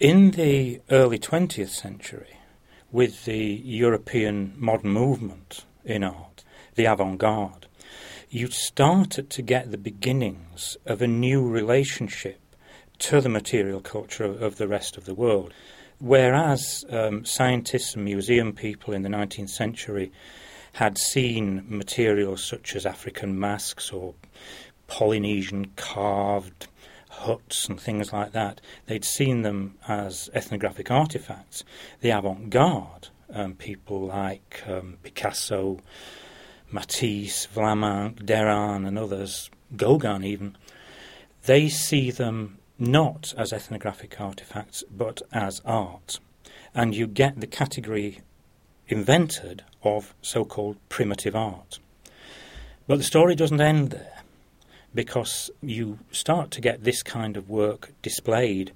In the early 20th century, with the European modern movement in art, the avant garde, you started to get the beginnings of a new relationship to the material culture of, the rest of the world. Whereas um, scientists and museum people in the 19th century had seen materials such as African masks or Polynesian carved huts and things like that, they'd seen them as ethnographic artifacts. The avant garde, um, people like um, Picasso, Matisse, Vlaminck, Derain, and others, Gauguin even, they see them not as ethnographic artifacts but as art. And you get the category invented of so called primitive art. But the story doesn't end there because you start to get this kind of work displayed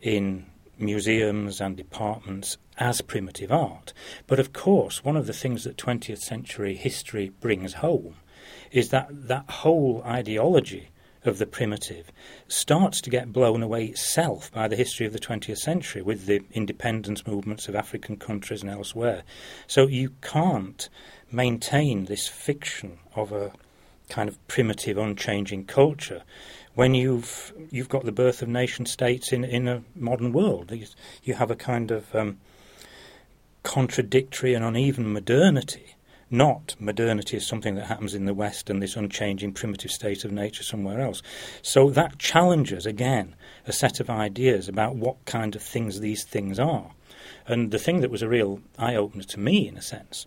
in museums and departments as primitive art. But of course, one of the things that 20th century history brings home is that that whole ideology of the primitive starts to get blown away itself by the history of the 20th century with the independence movements of African countries and elsewhere. So you can't maintain this fiction of a kind of primitive, unchanging culture when you've you've got the birth of nation states in in a modern world. You have a kind of um, contradictory and uneven modernity not modernity is something that happens in the West and this unchanging primitive state of nature somewhere else. So that challenges, again, a set of ideas about what kind of things these things are. And the thing that was a real eye opener to me, in a sense,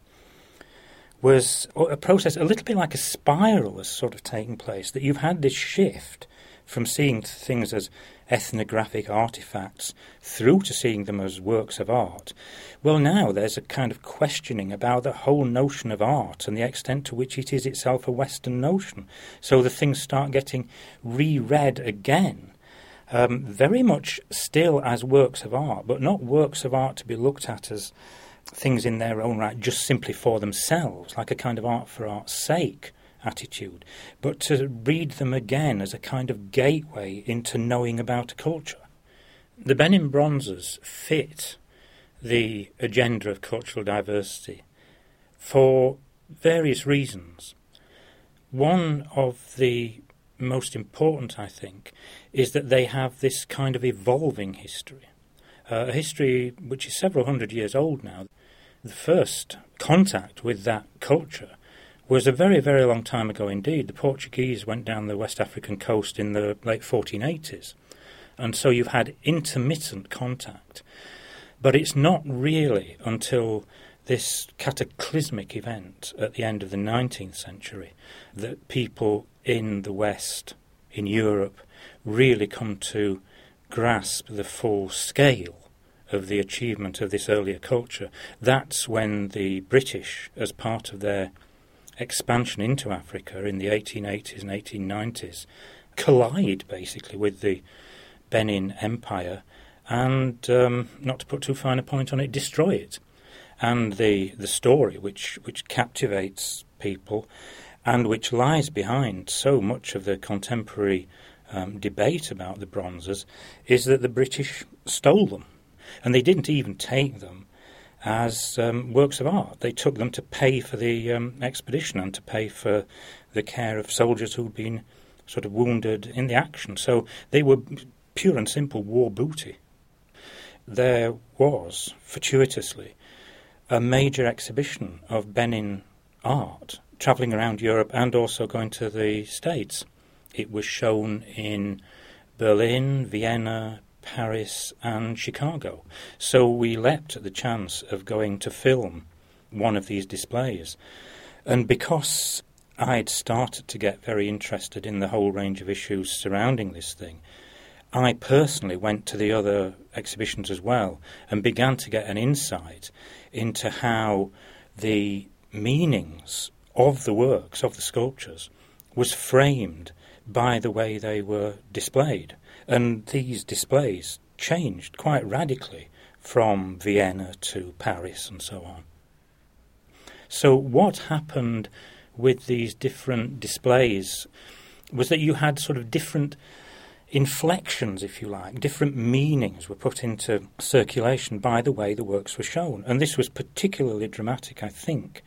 was a process a little bit like a spiral has sort of taken place, that you've had this shift from seeing things as ethnographic artifacts through to seeing them as works of art. Well, now there's a kind of questioning about the whole notion of art and the extent to which it is itself a Western notion. So the things start getting reread again. Um, very much still as works of art, but not works of art to be looked at as things in their own right, just simply for themselves, like a kind of art for art's sake attitude, but to read them again as a kind of gateway into knowing about a culture. The Benin bronzes fit the agenda of cultural diversity for various reasons. One of the most important, I think, is that they have this kind of evolving history, uh, a history which is several hundred years old now. The first contact with that culture was a very, very long time ago indeed. The Portuguese went down the West African coast in the late 1480s. And so you've had intermittent contact. But it's not really until this cataclysmic event at the end of the 19th century that people in the West, in Europe, really come to grasp the full scale of the achievement of this earlier culture. That's when the British, as part of their expansion into Africa in the 1880s and 1890s collide basically with the Benin Empire and, um, not to put too fine a point on it, destroy it. And the, the story which, which captivates people and which lies behind so much of the contemporary um, debate about the bronzes is that the British stole them. And they didn't even take them as um, works of art. They took them to pay for the um, expedition and to pay for the care of soldiers who'd been sort of wounded in the action. So they were pure and simple war booty. There was, fortuitously, a major exhibition of Benin art travelling around Europe and also going to the States. It was shown in Berlin, Vienna, Paris, and Chicago. So we leapt at the chance of going to film one of these displays. And because I'd started to get very interested in the whole range of issues surrounding this thing, I personally went to the other exhibitions as well and began to get an insight into how the meanings of the works, of the sculptures, was framed by the way they were displayed. And these displays changed quite radically from Vienna to Paris and so on. So, what happened with these different displays was that you had sort of different inflections, if you like, different meanings were put into circulation by the way the works were shown. And this was particularly dramatic, I think,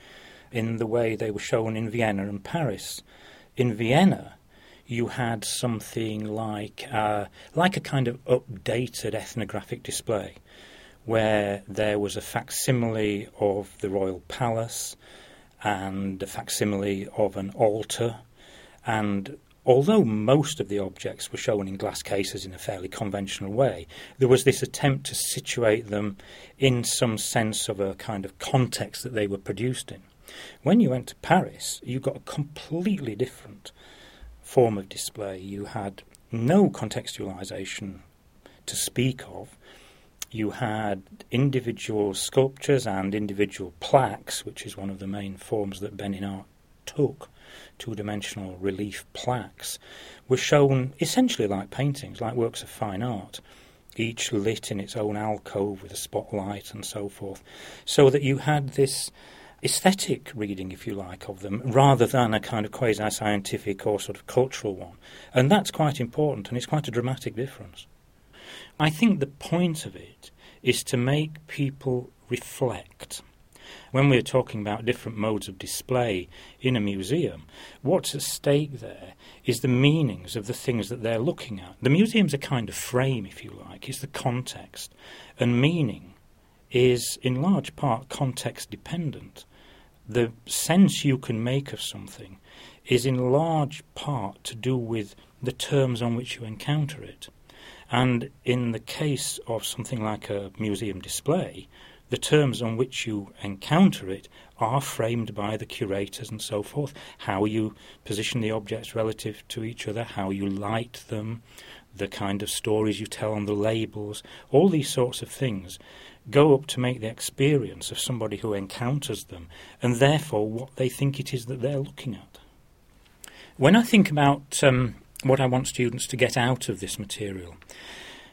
in the way they were shown in Vienna and Paris. In Vienna, you had something like uh, like a kind of updated ethnographic display, where there was a facsimile of the royal palace and a facsimile of an altar, and although most of the objects were shown in glass cases in a fairly conventional way, there was this attempt to situate them in some sense of a kind of context that they were produced in. When you went to Paris, you got a completely different form of display. You had no contextualization to speak of. You had individual sculptures and individual plaques, which is one of the main forms that Benin art took. Two dimensional relief plaques were shown essentially like paintings, like works of fine art, each lit in its own alcove with a spotlight and so forth, so that you had this aesthetic reading, if you like, of them, rather than a kind of quasi scientific or sort of cultural one. And that's quite important, and it's quite a dramatic difference. I think the point of it is to make people reflect. When we're talking about different modes of display in a museum, what's at stake there is the meanings of the things that they're looking at. The museum's a kind of frame, if you like, it's the context. And meaning is, in large part, context dependent the sense you can make of something is in large part to do with the terms on which you encounter it. And in the case of something like a museum display, the terms on which you encounter it are framed by the curators and so forth. How you position the objects relative to each other, how you light them, the kind of stories you tell on the labels, all these sorts of things go up to make the experience of somebody who encounters them and therefore what they think it is that they're looking at. When I think about um, what I want students to get out of this material,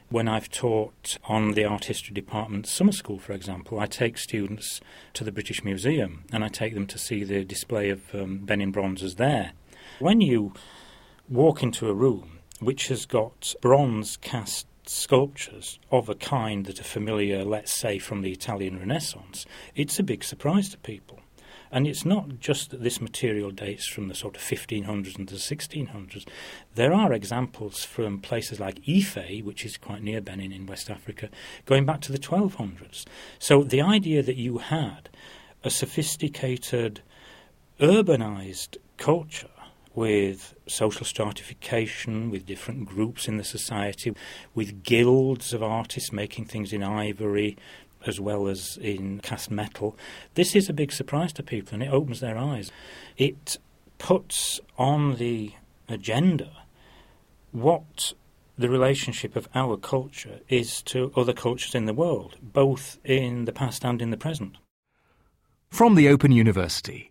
when I've taught on the art history department summer school, for example, I take students to the British Museum and I take them to see the display of um, Benin bronzes there. When you walk into a room which has got bronze cast sculptures of a kind that are familiar, let's say, from the Italian Renaissance, it's a big surprise to people. And it's not just that this material dates from the sort of 1500s and the 1600s. There are examples from places like Ife, which is quite near Benin in West Africa, going back to the 1200s. So the idea that you had a sophisticated, urbanized culture with social stratification, with different groups in the society, with guilds of artists making things in ivory as well as in cast metal. This is a big surprise to people and it opens their eyes. It puts on the agenda what the relationship of our culture is to other cultures in the world, both in the past and in the present. From the Open University.